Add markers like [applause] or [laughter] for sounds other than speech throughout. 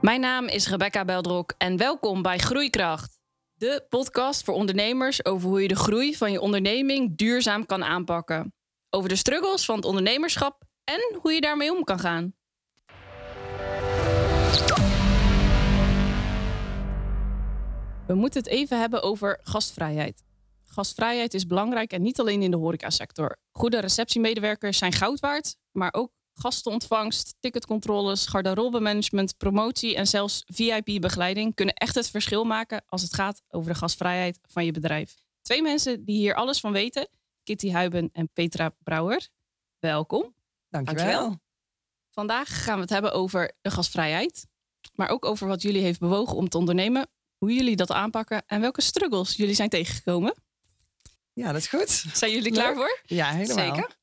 Mijn naam is Rebecca Beldrok en welkom bij Groeikracht. De podcast voor ondernemers over hoe je de groei van je onderneming duurzaam kan aanpakken. Over de struggles van het ondernemerschap en hoe je daarmee om kan gaan. We moeten het even hebben over gastvrijheid. Gastvrijheid is belangrijk en niet alleen in de horecasector. Goede receptiemedewerkers zijn goud waard, maar ook gastenontvangst, ticketcontroles, garderobemanagement, promotie en zelfs VIP-begeleiding kunnen echt het verschil maken als het gaat over de gastvrijheid van je bedrijf. Twee mensen die hier alles van weten, Kitty Huiben en Petra Brouwer. Welkom. Dankjewel. Dankjewel. Vandaag gaan we het hebben over de gastvrijheid, maar ook over wat jullie heeft bewogen om te ondernemen, hoe jullie dat aanpakken en welke struggles jullie zijn tegengekomen. Ja, dat is goed. Zijn jullie klaar voor? Ja, helemaal. Zeker.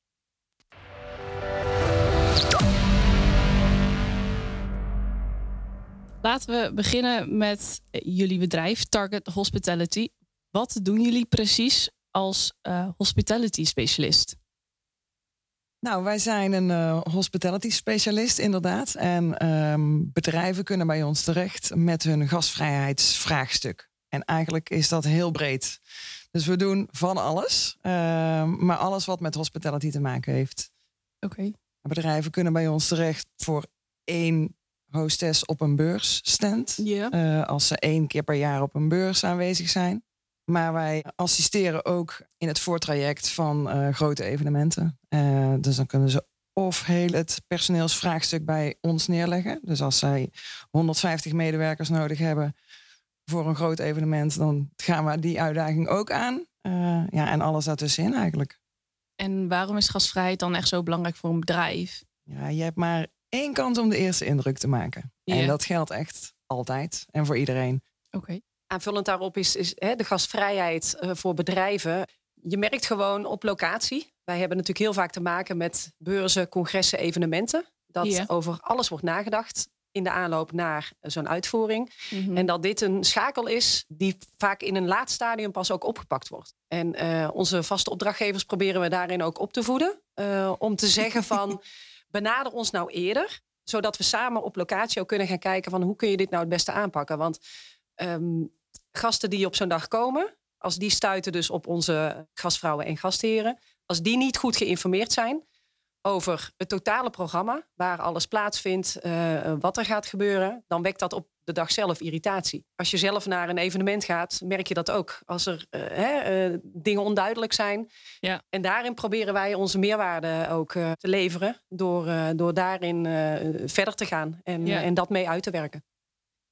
Laten we beginnen met jullie bedrijf, Target Hospitality. Wat doen jullie precies als eh, hospitality specialist? Nou, wij zijn een eh, hospitality specialist inderdaad. En ehm, bedrijven kunnen bij ons terecht met hun gastvrijheidsvraagstuk. En eigenlijk is dat heel breed. Dus we doen van alles, ehm, maar alles wat met hospitality te maken heeft. Oké. Bedrijven kunnen bij ons terecht voor één hostess op een beursstand. Eh, als ze één keer per jaar op een beurs aanwezig zijn. Maar wij assisteren ook in het voortraject van eh, grote evenementen. Eh, dus dan kunnen ze of heel het personeelsvraagstuk bij ons neerleggen. Dus als zij 150 medewerkers nodig hebben voor een groot evenement, dan gaan we die uitdaging ook aan. Eh, ja, en alles daartussenin eigenlijk. En waarom is gastvrijheid dan echt zo belangrijk voor een bedrijf? Ja, je hebt maar één kans om de eerste indruk te maken. En dat geldt echt altijd en voor iedereen. Oké. Aanvullend daarop is, is hè, de gastvrijheid eh, voor bedrijven. Je merkt gewoon op locatie. Wij hebben natuurlijk heel vaak te maken met beurzen, congressen, evenementen. Dat over alles wordt nagedacht in de aanloop naar zo'n uitvoering. Mhm. En dat dit een schakel is die vaak in een laat stadium pas ook opgepakt wordt. En eh, onze vaste opdrachtgevers proberen we daarin ook op te voeden. eh, om te [laughs] zeggen van benader ons nou eerder. Zodat we samen op locatie ook kunnen gaan kijken van hoe kun je dit nou het beste aanpakken. Want ehm, gasten die op zo'n dag komen, als die stuiten dus op onze gastvrouwen en gastheren. Als die niet goed geïnformeerd zijn over het totale programma, waar alles plaatsvindt, eh, wat er gaat gebeuren, dan wekt dat op de dag zelf irritatie. Als je zelf naar een evenement gaat, merk je dat ook. Als er eh, hè, eh, dingen onduidelijk zijn. Ja. En daarin proberen wij onze meerwaarde ook te leveren door, door daarin verder te gaan en, Ja. en dat mee uit te werken.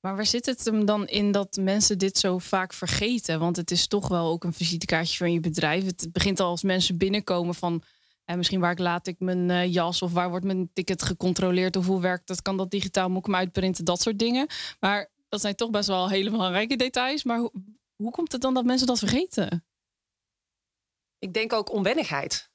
Maar waar zit het hem dan in dat mensen dit zo vaak vergeten? Want het is toch wel ook een visitekaartje van je bedrijf. Het begint al als mensen binnenkomen van... eh, misschien waar laat ik mijn eh, jas of waar wordt mijn ticket gecontroleerd of hoe werkt dat? Kan dat digitaal? Moet ik hem uitprinten? Dat soort dingen. Maar dat zijn toch best wel hele belangrijke details. Maar hoe, hoe komt het dan dat mensen dat vergeten? Ik denk ook onwennigheid.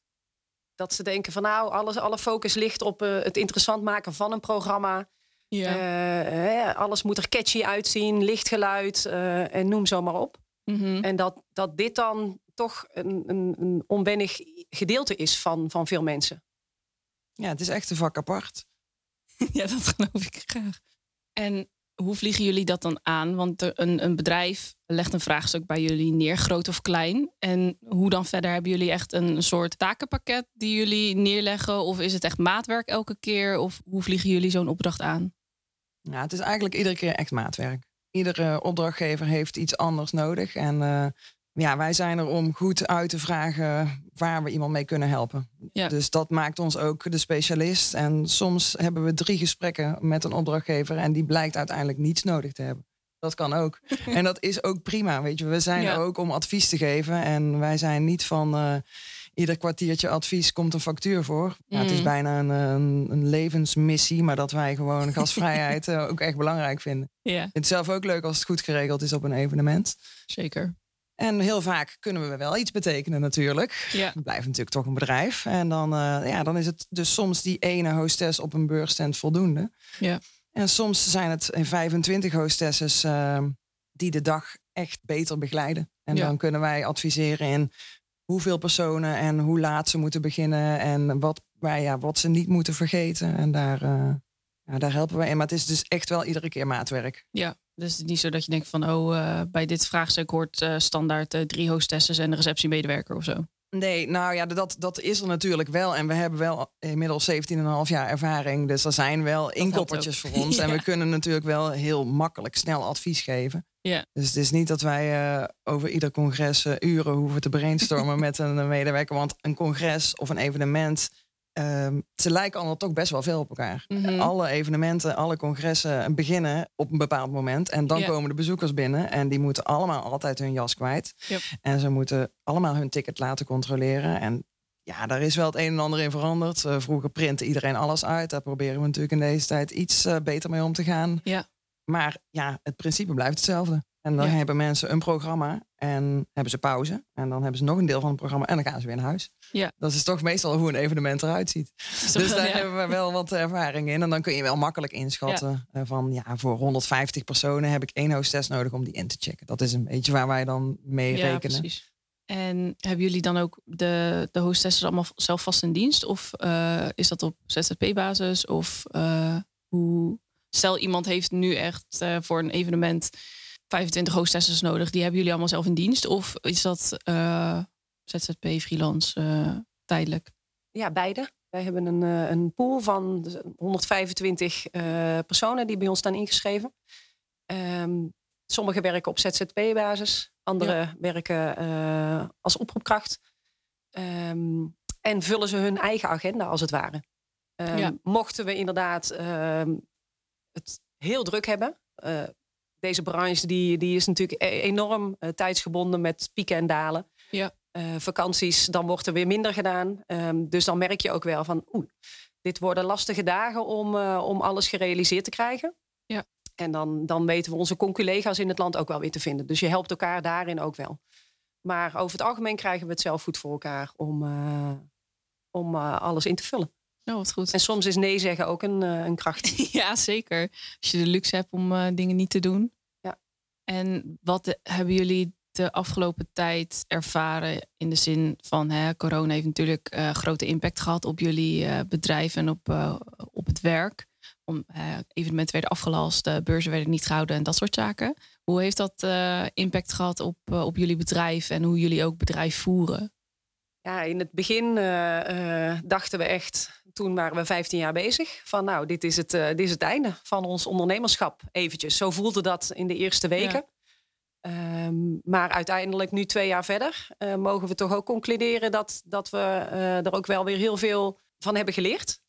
Dat ze denken van nou, alles, alle focus ligt op eh, het interessant maken van een programma. Ja. Eh, hè, alles moet er catchy uitzien, lichtgeluid en noem zo maar op. Mhm. En dat, dat dit dan toch een, een, een onwennig gedeelte is van, van veel mensen. Ja, het is echt een vak apart. [laughs] Ja, dat geloof ik graag. En hoe vliegen jullie dat dan aan? Want er- een, een bedrijf legt een vraagstuk bij jullie neer, groot of klein. En hoe dan verder? Hebben jullie echt een, soort takenpakket die jullie neerleggen? Of is het echt maatwerk elke keer? Of hoe vliegen jullie zo'n opdracht aan? Ja, het is eigenlijk iedere keer echt maatwerk. Iedere opdrachtgever heeft iets anders nodig. En eh, ja, wij zijn er om goed uit te vragen waar we iemand mee kunnen helpen. Ja. Dus dat maakt ons ook de specialist. En soms hebben we drie gesprekken met een opdrachtgever en die blijkt uiteindelijk niets nodig te hebben. Dat kan ook. [laughs] en dat is ook prima. Weet je, we zijn Ja. er ook om advies te geven. En wij zijn niet van eh, ieder kwartiertje advies komt een factuur voor. Ja, het is Mm. bijna een, een, een levensmissie, maar dat wij gewoon [laughs] gasvrijheid eh, ook echt belangrijk vinden. Ja, Ik vind het zelf ook leuk als het goed geregeld is op een evenement. zeker. En heel vaak kunnen we wel iets betekenen natuurlijk. Ja. We blijven natuurlijk toch een bedrijf. En dan, eh, ja, dan is het dus soms die ene hostess op een beursstand voldoende. Ja. En soms zijn het 25 hostesses eh, die de dag echt beter begeleiden. En Ja. dan kunnen wij adviseren in hoeveel personen en hoe laat ze moeten beginnen. En wat, wij, ja, wat ze niet moeten vergeten. En daar, eh, Ja, daar helpen we in. Maar het is dus echt wel iedere keer maatwerk. Ja, dus het is niet zo dat je denkt van, oh, uh, bij dit vraagstuk hoort uh, standaard uh, drie hostesses en een receptiemedewerker of zo. Nee, nou ja, dat, dat is er natuurlijk wel. En we hebben wel inmiddels 17,5 jaar ervaring. Dus er zijn wel inkoppertjes voor ons. ja. [laughs] En we kunnen natuurlijk wel heel makkelijk snel advies geven. Ja. Dus het is niet dat wij uh, over ieder congres uh, uren hoeven te brainstormen [laughs] met een medewerker. Want een congres of een evenement, um, ze lijken allemaal toch best wel veel op elkaar. Mm -hmm. Alle evenementen, alle congressen beginnen op een bepaald moment. En dan komen de bezoekers binnen. En die moeten allemaal altijd hun jas kwijt. Yep. En ze moeten allemaal hun ticket laten controleren. En ja, daar is wel het een en ander in veranderd. Uh, vroeger printte iedereen alles uit. Daar proberen we natuurlijk in deze tijd iets uh, beter mee om te gaan. Ja. Maar ja, het principe blijft hetzelfde. En dan Ja. hebben mensen een programma en hebben ze pauze. En dan hebben ze nog een deel van het programma en dan gaan ze weer naar huis. Ja. Dat is toch meestal hoe een evenement eruit ziet. Dus daar Ja. hebben we wel wat ervaring in. En dan kun je wel makkelijk inschatten eh, van ja, voor 150 personen heb ik één hostess nodig om die in te checken. Dat is een beetje waar wij dan mee Ja, rekenen. precies. En hebben jullie dan ook de, de hostesses allemaal zelf vast in dienst? Of eh, is dat op ZZP-basis? Of eh, hoe... Stel, iemand heeft nu echt voor een evenement 25 hostesses nodig. Die hebben jullie allemaal zelf in dienst? Of is dat eh, ZZP, freelance, eh, tijdelijk? Ja, beide. Wij hebben een, eh, een pool van 125 eh, personen die bij ons staan ingeschreven. Ehm sommigen werken op ZZP-basis, anderen werken als oproepkracht. Ehm, en vullen ze hun eigen agenda als het ware. Ehm, Ja. Mochten we inderdaad het heel druk hebben. Deze branche die, die is natuurlijk e- enorm eh, tijdsgebonden met pieken en dalen. Ja. Eh, vakanties, dan wordt er weer minder gedaan. Ehm, dus dan merk je ook wel van, oeh, dit worden lastige dagen om, eh, om alles gerealiseerd te krijgen. Ja. En dan, dan weten we onze conculega's in het land ook wel weer te vinden. Dus je helpt elkaar daarin ook wel. Maar over het algemeen krijgen we het zelf goed voor elkaar om, om alles in te vullen. Oh, wat goed. En soms is nee zeggen ook een, eh, een kracht. [laughs] Ja, zeker. Als je de luxe hebt om eh, dingen niet te doen. Ja. En wat de- hebben jullie de afgelopen tijd ervaren in de zin van hè, corona heeft natuurlijk eh, grote impact gehad op jullie bedrijf en op, op het werk. Om, evenementen werden afgelast, beurzen werden niet gehouden en dat soort zaken. Hoe heeft dat impact gehad op, op jullie bedrijf en hoe jullie ook bedrijf voeren? Ja, in het begin dachten we echt, toen waren we 15 jaar bezig, van nou, dit is het, eh, dit is het einde van ons ondernemerschap eventjes. Zo voelde dat in de eerste weken. Ehm, maar uiteindelijk, nu twee jaar verder, eh, mogen we toch ook concluderen dat, dat we eh, er ook wel weer heel veel van hebben geleerd.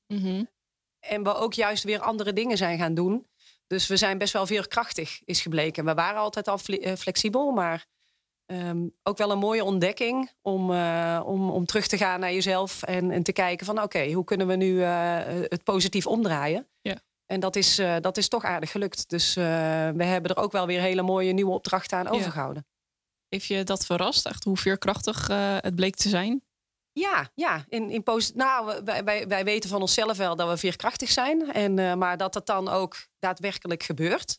En we ook juist weer andere dingen zijn gaan doen. Dus we zijn best wel veerkrachtig, is gebleken. We waren altijd al fle- flexibel, maar ehm, ook wel een mooie ontdekking om, eh, om, om terug te gaan naar jezelf en, en te kijken van oké, hoe kunnen we nu eh, het positief omdraaien? Ja. En dat is, eh, dat is toch aardig gelukt. Dus we hebben er ook wel weer hele mooie nieuwe opdrachten aan Ja. overgehouden. Heeft je dat verrast, echt hoe veerkrachtig het bleek te zijn? Ja, ja. In, in posit- nou, wij, wij, wij weten van onszelf wel dat we veerkrachtig zijn. En, maar dat dat dan ook daadwerkelijk gebeurt,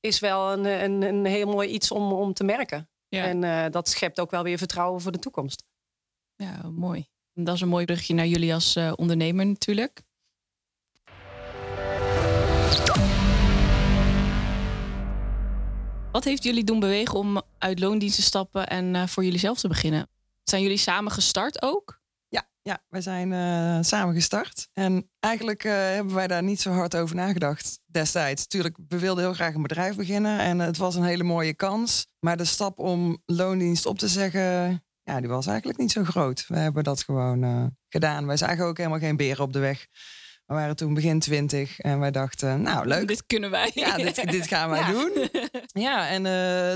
is wel een, een, een heel mooi iets om, om te merken. Ja. En eh, dat schept ook wel weer vertrouwen voor de toekomst. Ja, mooi. En dat is een mooi brugje naar jullie als eh, ondernemer natuurlijk. Wat heeft jullie doen bewegen om uit loondienst te stappen en eh, voor jullie zelf te beginnen? Zijn jullie samen gestart ook? Ja, ja wij zijn eh, samen gestart. En eigenlijk eh, hebben wij daar niet zo hard over nagedacht destijds. Tuurlijk, we wilden heel graag een bedrijf beginnen en het was een hele mooie kans. Maar de stap om loondienst op te zeggen, ja, die was eigenlijk niet zo groot. We hebben dat gewoon eh, gedaan. Wij zagen ook helemaal geen beren op de weg. We waren toen begin twintig en wij dachten, nou leuk. Dit kunnen wij. Ja, dit, dit gaan wij [laughs] Ja. doen. [laughs] Ja, en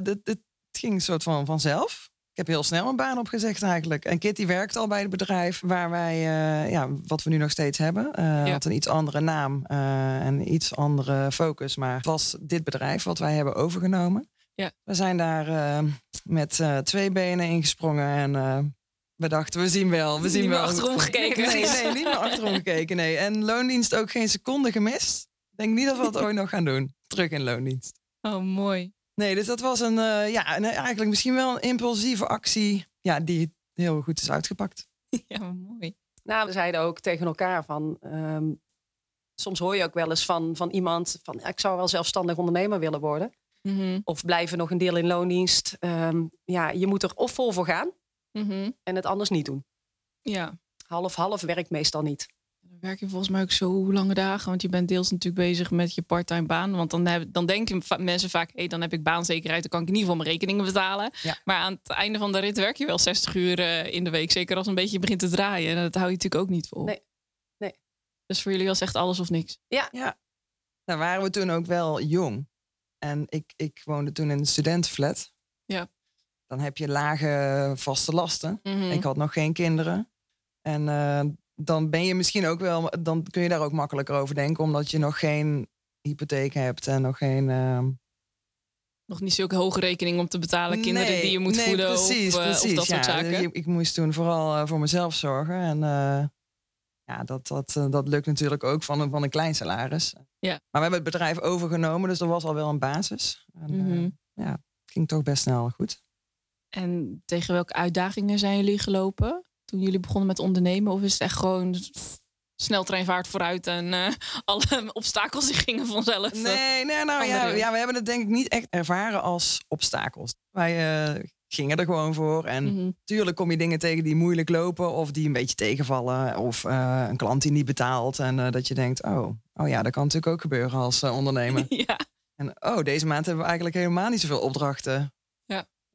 dit ging een soort van vanzelf. Ik heb heel snel een baan opgezegd eigenlijk. En Kitty werkt al bij het bedrijf waar wij, eh, ja, wat we nu nog steeds hebben. eh Ja. Had een iets andere naam eh, en iets andere focus. Maar het was dit bedrijf wat wij hebben overgenomen. Ja. We zijn daar eh, met eh, twee benen ingesprongen en eh, we dachten, we zien wel. We zien Niet meer wel. achterom gekeken. Nee, nee, niet meer achterom gekeken. Nee. En loondienst ook geen seconde gemist. Ik denk niet dat we dat ooit nog gaan doen. Terug in loondienst. Oh, mooi. Nee, dus dat was een, eh, ja, een, eigenlijk misschien wel een impulsieve actie. Ja, die heel goed is uitgepakt. [laughs] Ja, mooi. Nou, we zeiden ook tegen elkaar van... ehm, soms hoor je ook wel eens van, van iemand van ik zou wel zelfstandig ondernemer willen worden. Mhm. Of blijven nog een deel in loondienst. Ehm, ja, je moet er of vol voor gaan Mhm. en het anders niet doen. Ja. Half-half werkt meestal niet. Werk je volgens mij ook zo lange dagen. Want je bent deels natuurlijk bezig met je parttime baan. Want dan, heb, dan denken mensen vaak... hé, dan heb ik baanzekerheid. Dan kan ik in ieder geval mijn rekeningen betalen. Ja. Maar aan het einde van de rit werk je wel 60 uur eh, in de week. Zeker als een beetje begint te draaien. En dat hou je natuurlijk ook niet vol. Nee. Nee. Dus voor jullie was echt alles of niks. Nou waren we toen ook wel jong. En ik, ik woonde toen in een studentenflat. Ja. Dan heb je lage vaste lasten. Mhm. Ik had nog geen kinderen. En eh, dan ben je misschien ook wel, dan kun je daar ook makkelijker over denken, omdat je nog geen hypotheek hebt en nog geen. ehm, Nog niet zulke hoge rekeningen om te betalen. Kinderen Nee, die je moet nee, voeden Precies, of, eh, of dat soort zaken. Ik, ik moest toen vooral eh, voor mezelf zorgen. En eh, ja, dat, dat, dat lukt natuurlijk ook van een, van een klein salaris. Ja. Maar we hebben het bedrijf overgenomen, dus er was al wel een basis. En, eh, Mhm. ja, het ging toch best snel goed. En tegen welke uitdagingen zijn jullie gelopen toen jullie begonnen met ondernemen? Of is het echt gewoon sneltreinvaart vooruit en eh, [laughs] alle obstakels die gingen vanzelf? eh? Nee, nee nou ja, ja, we hebben het denk ik niet echt ervaren als obstakels. Wij eh, gingen er gewoon voor. En Mhm. Tuurlijk kom je dingen tegen die moeilijk lopen of die een beetje tegenvallen. Of een klant die niet betaalt. En dat je denkt, oh, oh ja, dat kan natuurlijk ook gebeuren als ondernemer. [laughs] ja. en oh, deze maand hebben we eigenlijk helemaal niet zoveel opdrachten.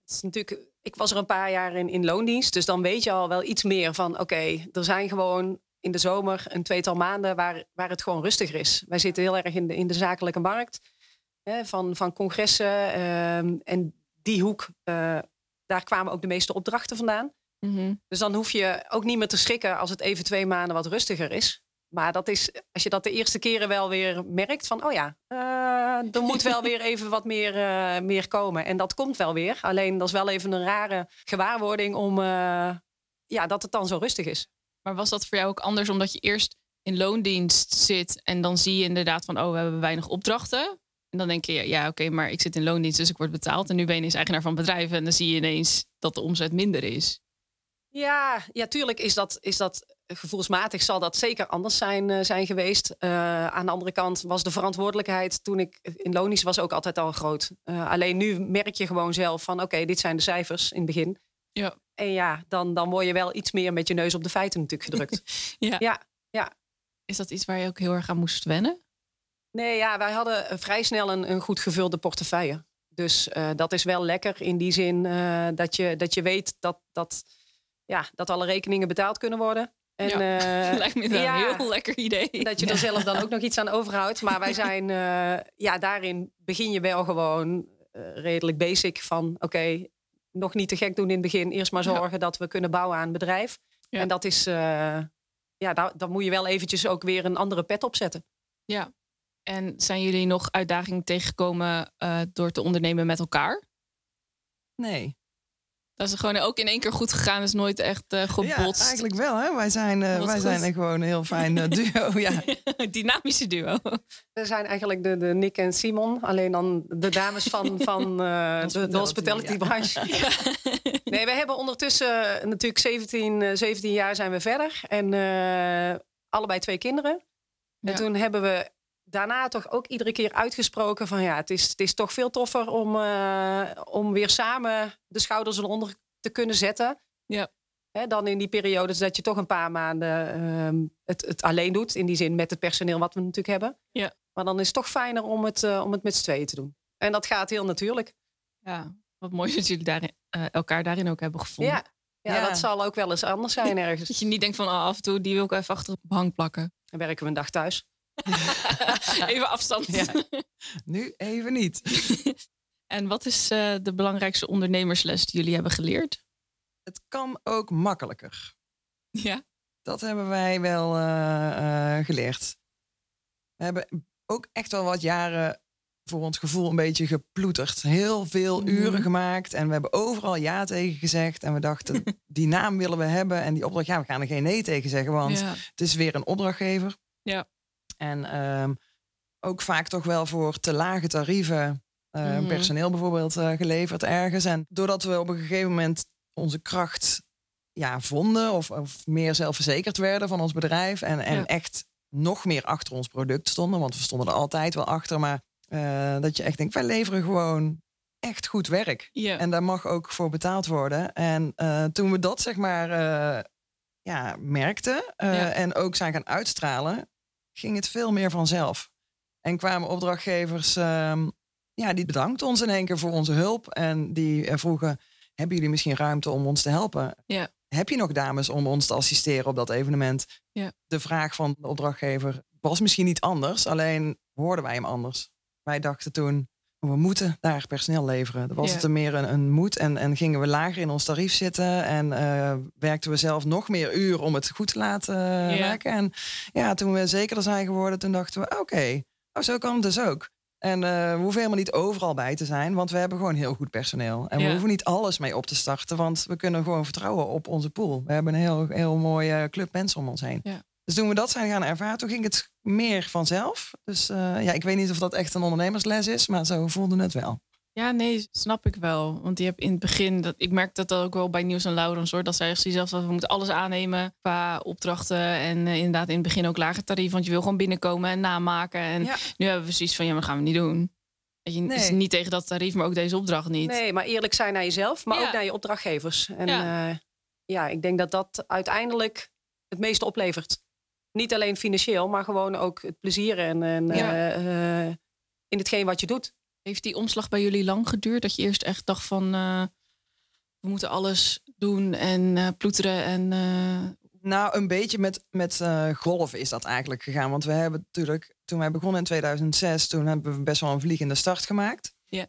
Is natuurlijk, ik was er een paar jaar in, in loondienst, dus dan weet je al wel iets meer van oké, er zijn gewoon in de zomer een tweetal maanden waar, waar het gewoon rustiger is. Wij zitten heel erg in de, in de zakelijke markt, hè, van, van congressen ehm, en die hoek, eh, daar kwamen ook de meeste opdrachten vandaan. Mhm. Dus dan hoef je ook niet meer te schrikken als het even twee maanden wat rustiger is. Maar dat is, als je dat de eerste keren wel weer merkt van, oh ja, eh, er moet wel [laughs] weer even wat meer, eh, meer komen. En dat komt wel weer. Alleen dat is wel even een rare gewaarwording om, eh, ja, dat het dan zo rustig is. Maar was dat voor jou ook anders omdat je eerst in loondienst zit en dan zie je inderdaad van, oh, we hebben weinig opdrachten. En dan denk je, ja, oké, maar ik zit in loondienst, dus ik word betaald. En nu ben je ineens eigenaar van bedrijven en dan zie je ineens dat de omzet minder is. Ja, ja tuurlijk is dat, is dat gevoelsmatig zal dat zeker anders zijn, eh, zijn geweest. Eh, aan de andere kant was de verantwoordelijkheid toen ik in loondienst was ook altijd al groot. Eh, alleen nu merk je gewoon zelf van oké, dit zijn de cijfers in het begin. Ja. En ja, dan, dan word je wel iets meer met je neus op de feiten natuurlijk gedrukt. [laughs] Ja. Ja. Is dat iets waar je ook heel erg aan moest wennen? Nee, ja, wij hadden vrij snel een, een goed gevulde portefeuille. Dus dat is wel lekker in die zin dat, je, dat je weet dat, dat, ja, dat alle rekeningen betaald kunnen worden. En, eh, [laughs] Lijkt me een ja. heel lekker idee. Dat je er zelf dan ook nog iets aan overhoudt. Maar wij zijn, [laughs] eh, ja, daarin begin je wel gewoon eh, redelijk basic van, oké, nog niet te gek doen in het begin. Eerst maar Ja. zorgen dat we kunnen bouwen aan een bedrijf. Ja. En dat is, eh, ja, daar, dan moet je wel eventjes ook weer een andere pet opzetten. Ja. En zijn jullie nog uitdagingen tegengekomen eh, door te ondernemen met elkaar? Nee. Dat is gewoon ook in één keer goed gegaan, is nooit echt eh Ja, gebotst. eigenlijk wel. Hè? Wij zijn, eh, wij goed. zijn gewoon een heel fijn eh, duo. [laughs] ja. Dynamische duo. We zijn eigenlijk de, de Nick en Simon. Alleen dan de dames van, van [laughs] eh, de, de hospitality ja. branche. [laughs] Nee, we hebben ondertussen natuurlijk 17, eh, 17 jaar zijn we verder. En eh, allebei twee kinderen. Ja. En toen hebben we daarna toch ook iedere keer uitgesproken van ja, het is, het is toch veel toffer om, eh, om weer samen de schouders eronder te kunnen zetten. Ja. Hè, dan in die periodes dat je toch een paar maanden ehm, het, het alleen doet. In die zin met het personeel wat we natuurlijk hebben. Ja. Maar dan is het toch fijner om het, eh, om het met z'n tweeën te doen. En dat gaat heel natuurlijk. Ja, wat mooi dat jullie daarin, eh, elkaar daarin ook hebben gevonden. Ja. Ja, Ja. dat zal ook wel eens anders zijn [laughs] ergens. Dat je niet denkt van oh, af en toe, die wil ik even achter op de hang plakken. Dan werken we een dag thuis. [laughs] even afstand. Ja. Nu even niet. [laughs] en wat is eh, de belangrijkste ondernemersles die jullie hebben geleerd? Het kan ook makkelijker. Ja. Dat hebben wij wel eh, eh, geleerd. We hebben ook echt wel wat jaren voor ons gevoel een beetje geploeterd. Heel veel Mhm. uren gemaakt en we hebben overal ja tegen gezegd. En we dachten, [laughs] die naam willen we hebben. En die opdracht, ja, we gaan er geen nee tegen zeggen, want ja. het is weer een opdrachtgever. Ja. En ehm, ook vaak toch wel voor te lage tarieven eh, Mhm. personeel bijvoorbeeld eh, geleverd ergens. En doordat we op een gegeven moment onze kracht ja, vonden of, of meer zelfverzekerd werden van ons bedrijf en, en Ja. echt nog meer achter ons product stonden. Want we stonden er altijd wel achter. Maar eh, dat je echt denkt, wij leveren gewoon echt goed werk. En daar mag ook voor betaald worden. En eh, toen we dat zeg maar ja, merkten Ja. en ook zijn gaan uitstralen, ging het veel meer vanzelf. En kwamen opdrachtgevers, ehm, ja, die bedankten ons in één keer voor onze hulp. En die eh, vroegen, hebben jullie misschien ruimte om ons te helpen? Ja. Heb je nog dames om ons te assisteren op dat evenement? Ja. De vraag van de opdrachtgever was misschien niet anders, alleen hoorden wij hem anders. Wij dachten toen, we moeten daar personeel leveren. Dan was Ja. het er meer een, een moed en, en gingen we lager in ons tarief zitten en eh, werkten we zelf nog meer uur om het goed te laten eh, Ja. werken. En ja, toen we zekerder zijn geworden, toen dachten we, oké, oh, zo kan het dus ook. En eh, we hoeven helemaal niet overal bij te zijn, want we hebben gewoon heel goed personeel. En Ja. we hoeven niet alles mee op te starten, want we kunnen gewoon vertrouwen op onze pool. We hebben een heel, heel mooie club mensen om ons heen. Ja. Dus toen we dat zijn gaan ervaren, toen ging het meer vanzelf. Dus eh, ja, ik weet niet of dat echt een ondernemersles is, maar zo voelde het wel. Ja, nee, snap ik wel. Want je hebt in het begin, dat, ik merk dat ook wel bij Nieuws en Laurens hoor, dat zij echt zelfs dat we moeten alles aannemen qua opdrachten. En eh, inderdaad in het begin ook lager tarief, want je wil gewoon binnenkomen en namaken. En Ja. nu hebben we zoiets van, ja, maar dat gaan we niet doen. Weet je, is niet tegen dat tarief, maar ook deze opdracht niet. Nee, maar eerlijk zijn naar jezelf, maar Ja. ook naar je opdrachtgevers. En Ja. ja. ja, ik denk dat dat uiteindelijk het meeste oplevert. Niet alleen financieel, maar gewoon ook het plezier en, en Ja. eh, eh, in hetgeen wat je doet. Heeft die omslag bij jullie lang geduurd? Dat je eerst echt dacht van, eh, we moeten alles doen en eh, ploeteren en... eh, Nou, een beetje met, met eh, golven is dat eigenlijk gegaan. Want we hebben natuurlijk, toen wij begonnen in 2006, toen hebben we best wel een vliegende start gemaakt. Ja.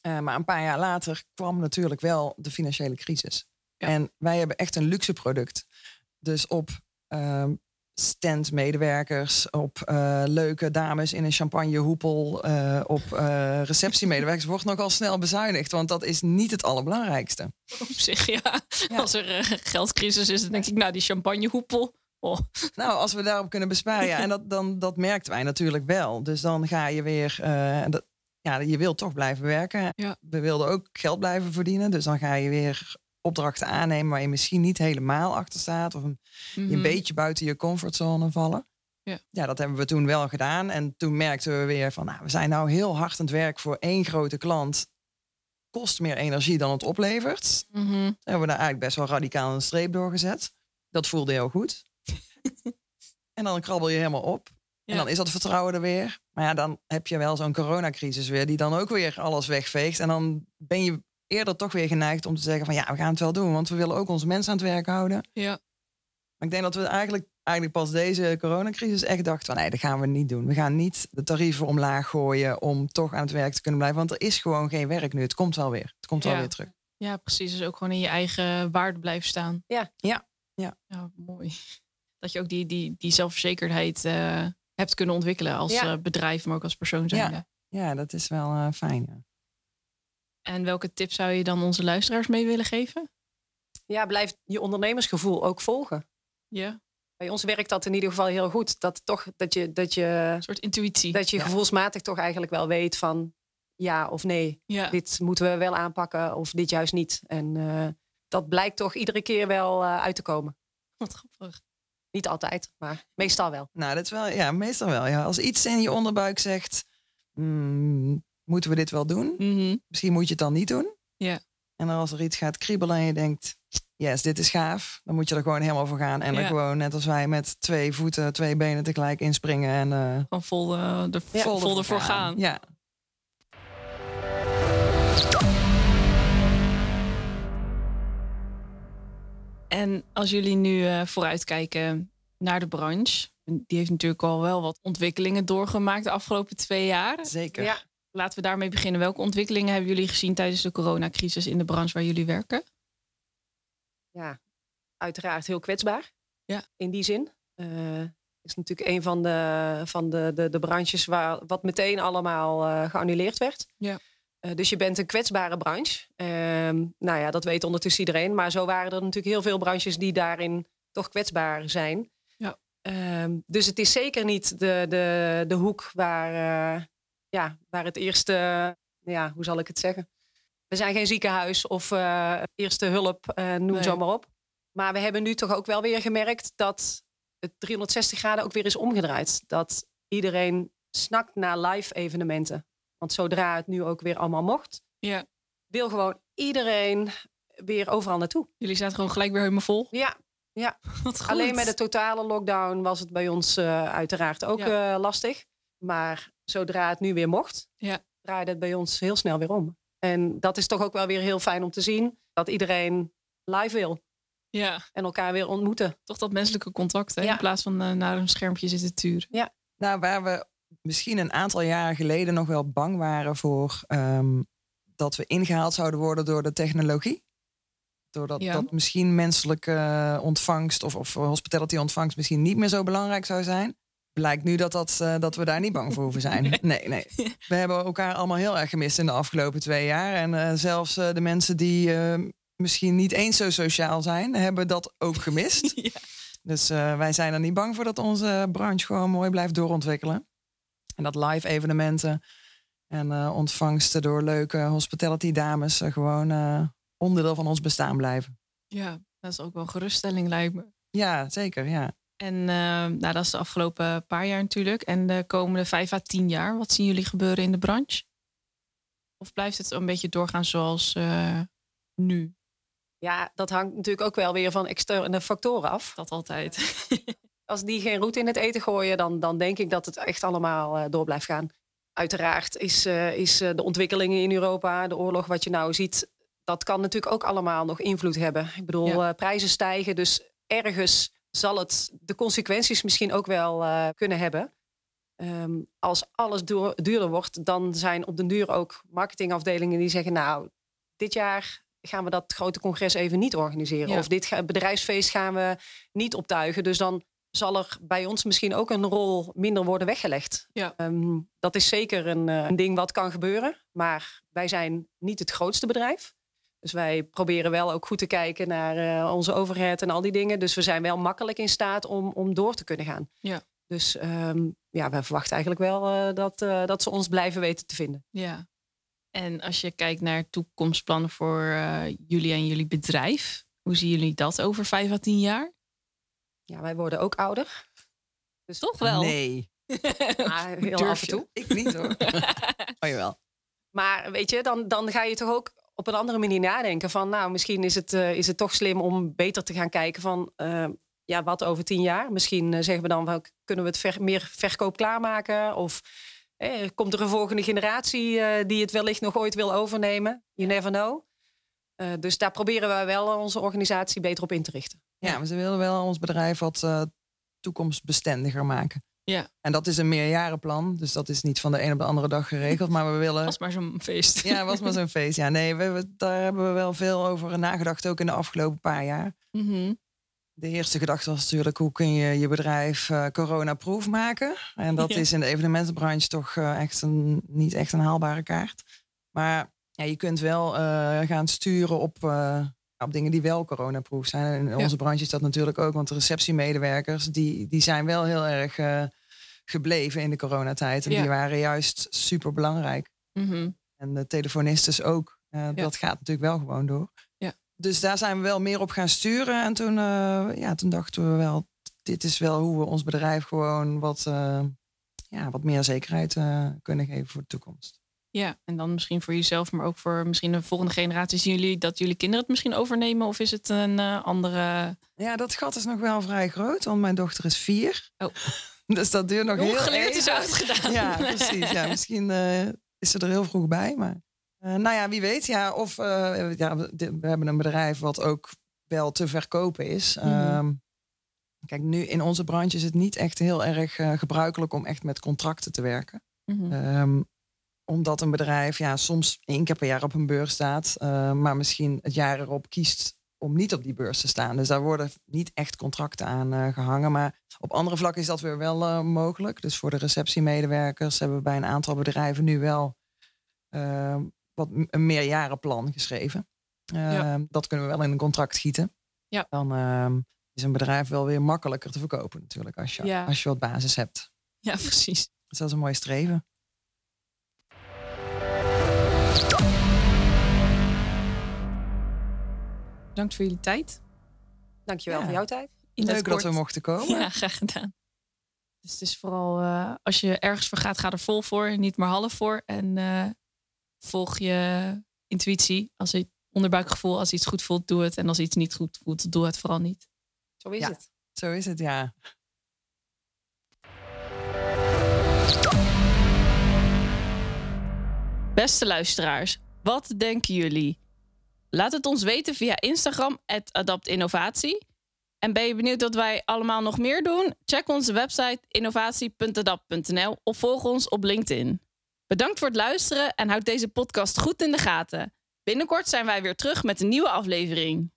Eh, maar een paar jaar later kwam natuurlijk wel de financiële crisis. Ja. En wij hebben echt een luxe product. Dus op ehm standmedewerkers, op eh, leuke dames in een champagnehoepel, eh op eh, receptiemedewerkers wordt nogal snel bezuinigd. Want dat is niet het allerbelangrijkste. op zich, ja. Ja. Als er geldcrisis is, dan denk ik, nou, die champagnehoepel. Oh, Nou, als we daarop kunnen besparen, ja, [laughs] en dat, dan, dat merkten wij natuurlijk wel. Dus dan ga je weer, dat, ja, je wilt toch blijven werken. Ja. We wilden ook geld blijven verdienen, dus dan ga je weer opdrachten aannemen waar je misschien niet helemaal achter staat of een, je mhm. een beetje buiten je comfortzone vallen. Ja. ja, dat hebben we toen wel gedaan. En toen merkten we weer van, nou, we zijn nou heel hard aan het werk voor één grote klant. Kost meer energie dan het oplevert. Toen hebben we daar eigenlijk best wel radicaal een streep doorgezet. Dat voelde heel goed. [laughs] en dan krabbel je helemaal op. Ja. En dan is dat vertrouwen er weer. Maar ja, dan heb je wel zo'n coronacrisis weer, die dan ook weer alles wegveegt. En dan ben je eerder toch weer geneigd om te zeggen van ja, we gaan het wel doen. Want we willen ook onze mensen aan het werk houden. Ja, Maar ik denk dat we eigenlijk, eigenlijk pas deze coronacrisis echt dachten van nee, dat gaan we niet doen. We gaan niet de tarieven omlaag gooien om toch aan het werk te kunnen blijven. Want er is gewoon geen werk nu. Het komt wel weer. Het komt wel Ja. weer terug. ja, precies. Dus ook gewoon in je eigen waarde blijven staan. Ja. Ja. Ja. Ja, mooi. Dat je ook die, die, die zelfverzekerdheid eh, hebt kunnen ontwikkelen als Ja. eh, bedrijf, maar ook als persoon zijnde. Ja, dat is wel eh, fijn. En welke tips zou je dan onze luisteraars mee willen geven? Ja, blijf je ondernemersgevoel ook volgen. Ja, Bij ons werkt dat in ieder geval heel goed. Dat, toch, dat je, dat je, een soort intuïtie. dat je Ja. gevoelsmatig toch eigenlijk wel weet van ja of nee. ja. Dit moeten we wel aanpakken of dit juist niet. En eh, dat blijkt toch iedere keer wel eh, uit te komen. Wat grappig. Niet altijd, maar meestal wel. Nou, dat is wel, ja, meestal wel. Ja. Als iets in je onderbuik zegt, "Hmm, moeten we dit wel doen? Mhm. Misschien moet je het dan niet doen. Ja. En als er iets gaat kriebelen en je denkt, yes, dit is gaaf, dan moet je er gewoon helemaal voor gaan. En er gewoon, net als wij, met twee voeten, twee benen tegelijk inspringen en eh Gewoon vol, eh, de, Ja, vol, ervoor ervoor gaan. Ja. En als jullie nu eh, vooruitkijken naar de branche. Die heeft natuurlijk al wel wat ontwikkelingen doorgemaakt de afgelopen twee jaar. Zeker. Ja. Laten we daarmee beginnen. Welke ontwikkelingen hebben jullie gezien tijdens de coronacrisis in de branche waar jullie werken? ja, uiteraard heel kwetsbaar. Ja. In die zin. Eh is natuurlijk een van de, van de, de, de branches waar wat meteen allemaal eh, geannuleerd werd. Ja. Eh, dus je bent een kwetsbare branche. Ehm, nou ja, dat weet ondertussen iedereen. Maar zo waren er natuurlijk heel veel branches die daarin toch kwetsbaar zijn. Ja. Ehm, dus het is zeker niet de, de, de hoek waar, ja, waar het eerste, ja, hoe zal ik het zeggen? We zijn geen ziekenhuis of eh, eerste hulp, eh, noem Nee. zo maar op. Maar we hebben nu toch ook wel weer gemerkt dat het 360 graden ook weer is omgedraaid. Dat iedereen snakt naar live evenementen. Want zodra het nu ook weer allemaal mocht, Ja. wil gewoon iedereen weer overal naartoe. Jullie zaten gewoon gelijk weer helemaal vol. Ja, [laughs] goed. alleen met de totale lockdown was het bij ons eh, uiteraard ook Ja. eh, lastig. Maar zodra het nu weer mocht, Ja. draaide het bij ons heel snel weer om. En dat is toch ook wel weer heel fijn om te zien. Dat iedereen live wil Ja, en elkaar weer ontmoeten. toch dat menselijke contact. Hè? Ja. In plaats van eh, naar een schermpje zitten turen. Nou, waar we misschien een aantal jaren geleden nog wel bang waren voor ehm, dat we ingehaald zouden worden door de technologie. Doordat Ja. dat misschien menselijke eh, ontvangst of, of hospitality ontvangst misschien niet meer zo belangrijk zou zijn. Blijkt nu dat, dat, eh, dat we daar niet bang voor hoeven zijn. Nee, nee. We hebben elkaar allemaal heel erg gemist in de afgelopen twee jaar. En eh, zelfs eh, de mensen die misschien niet eens zo sociaal zijn, hebben dat ook gemist. [laughs] Ja. Dus wij zijn er niet bang voor dat onze branche gewoon mooi blijft doorontwikkelen. En dat live evenementen en ontvangsten door leuke hospitality dames gewoon onderdeel van ons bestaan blijven. ja, dat is ook wel geruststelling lijkt me. Ja, zeker. Ja. En eh, nou, dat is de afgelopen paar jaar natuurlijk. En de komende vijf à tien jaar, wat zien jullie gebeuren in de branche? Of blijft het een beetje doorgaan zoals eh, nu? Ja, dat hangt natuurlijk ook wel weer van externe factoren af. Dat altijd. Als die geen roet in het eten gooien, dan, dan denk ik dat het echt allemaal eh, door blijft gaan. Uiteraard is, eh, is eh, de ontwikkelingen in Europa, de oorlog wat je nou ziet, dat kan natuurlijk ook allemaal nog invloed hebben. Ik bedoel, Ja. eh, prijzen stijgen, dus ergens zal het de consequenties misschien ook wel eh, kunnen hebben. Ehm, als alles duur- duurder wordt, dan zijn op den duur ook marketingafdelingen die zeggen, nou, dit jaar gaan we dat grote congres even niet organiseren. Ja. Of dit ga- bedrijfsfeest gaan we niet optuigen. Dus dan zal er bij ons misschien ook een rol minder worden weggelegd. Ja. Ehm, dat is zeker een, eh, een ding wat kan gebeuren. Maar wij zijn niet het grootste bedrijf. Dus wij proberen wel ook goed te kijken naar eh, onze overhead en al die dingen. Dus we zijn wel makkelijk in staat om, om door te kunnen gaan. Ja. Dus ehm, ja, wij verwachten eigenlijk wel eh, dat, eh, dat ze ons blijven weten te vinden. Ja. En als je kijkt naar toekomstplannen voor eh, jullie en jullie bedrijf, hoe zien jullie dat over vijf à tien jaar? Ja, wij worden ook ouder. Dus Toch wel? Nee, [laughs] Maar heel Durf af en je? toe. ik niet hoor. [laughs] oh jawel. Maar weet je, dan, dan ga je toch ook op een andere manier nadenken van, nou, misschien is het, eh, is het toch slim om beter te gaan kijken van, eh, ja, wat over tien jaar? Misschien eh, zeggen we dan, wel, kunnen we het ver- meer verkoop klaarmaken? Of eh, komt er een volgende generatie die het wellicht nog ooit wil overnemen? You never know. Dus daar proberen wij wel onze organisatie beter op in te richten. Ja, ze willen wel ons bedrijf wat toekomstbestendiger maken. Ja. En dat is een meerjarenplan. Dus dat is niet van de een op de andere dag geregeld. Maar we [laughs] willen. Was maar zo'n feest. Ja, was maar zo'n feest. Ja, nee, we, we- daar hebben we wel veel over nagedacht. Ook in de afgelopen paar jaar. Mhm. De eerste gedachte was natuurlijk hoe kun je je bedrijf eh corona-proof maken. En dat Ja. is in de evenementenbranche toch eh, echt een, niet echt een haalbare kaart. Maar ja, je kunt wel eh, gaan sturen op, op dingen die wel coronaproof zijn. En in Ja. onze branche is dat natuurlijk ook, want de receptiemedewerkers die, die zijn wel heel erg eh, gebleven in de coronatijd. En Ja. die waren juist super belangrijk. Mhm. En de telefonisten ook. Eh, Dat gaat natuurlijk wel gewoon door. Ja. Dus daar zijn we wel meer op gaan sturen. En toen, eh, ja, toen dachten we wel, dit is wel hoe we ons bedrijf gewoon wat, ja, wat meer zekerheid kunnen geven voor de toekomst. Ja, en dan misschien voor jezelf, maar ook voor misschien de volgende generatie. Zien jullie dat jullie kinderen het misschien overnemen? Of is het een eh, andere... Ja, dat gat is nog wel vrij groot, want mijn dochter is vier. Oh. [laughs] Dus dat duurt nog Jong heel geleerd even. is oud gedaan. Ja, [laughs] precies. Ja, misschien eh, is ze er heel vroeg bij. Maar eh, nou ja, wie weet. Ja, of ja, we, hebben een bedrijf wat ook wel te verkopen is. Mhm. Ehm, kijk, nu in onze branche is het niet echt heel erg gebruikelijk om echt met contracten te werken. Ehm, omdat een bedrijf ja, soms één keer per jaar op een beurs staat, eh, maar misschien het jaar erop kiest om niet op die beurs te staan. Dus daar worden niet echt contracten aan eh, gehangen. Maar op andere vlakken is dat weer wel eh, mogelijk. Dus voor de receptiemedewerkers hebben we bij een aantal bedrijven nu wel eh, wat een meerjarenplan geschreven. Ja. Ehm, Dat kunnen we wel in een contract gieten. Ja. Dan ehm, is een bedrijf wel weer makkelijker te verkopen natuurlijk als je, Ja. als je wat basis hebt. Ja, precies. Dus dat is een mooi streven. Bedankt voor jullie tijd. Dankjewel Ja. voor jouw tijd. in Leuk dat we mochten komen. Ja, graag gedaan. Dus het is vooral, eh, als je ergens voor gaat, ga er vol voor. Niet maar half voor. En eh, volg je intuïtie. Als je onderbuikgevoel, als iets goed voelt, doe het. En als iets niet goed voelt, doe het vooral niet. Zo is Ja. het. Zo is het, ja. Beste luisteraars, wat denken jullie? Laat het ons weten via Instagram, adaptinnovatie. En ben je benieuwd wat wij allemaal nog meer doen? Check onze website innovatie.adapt.nl of volg ons op LinkedIn. Bedankt voor het luisteren en houd deze podcast goed in de gaten. Binnenkort zijn wij weer terug met een nieuwe aflevering.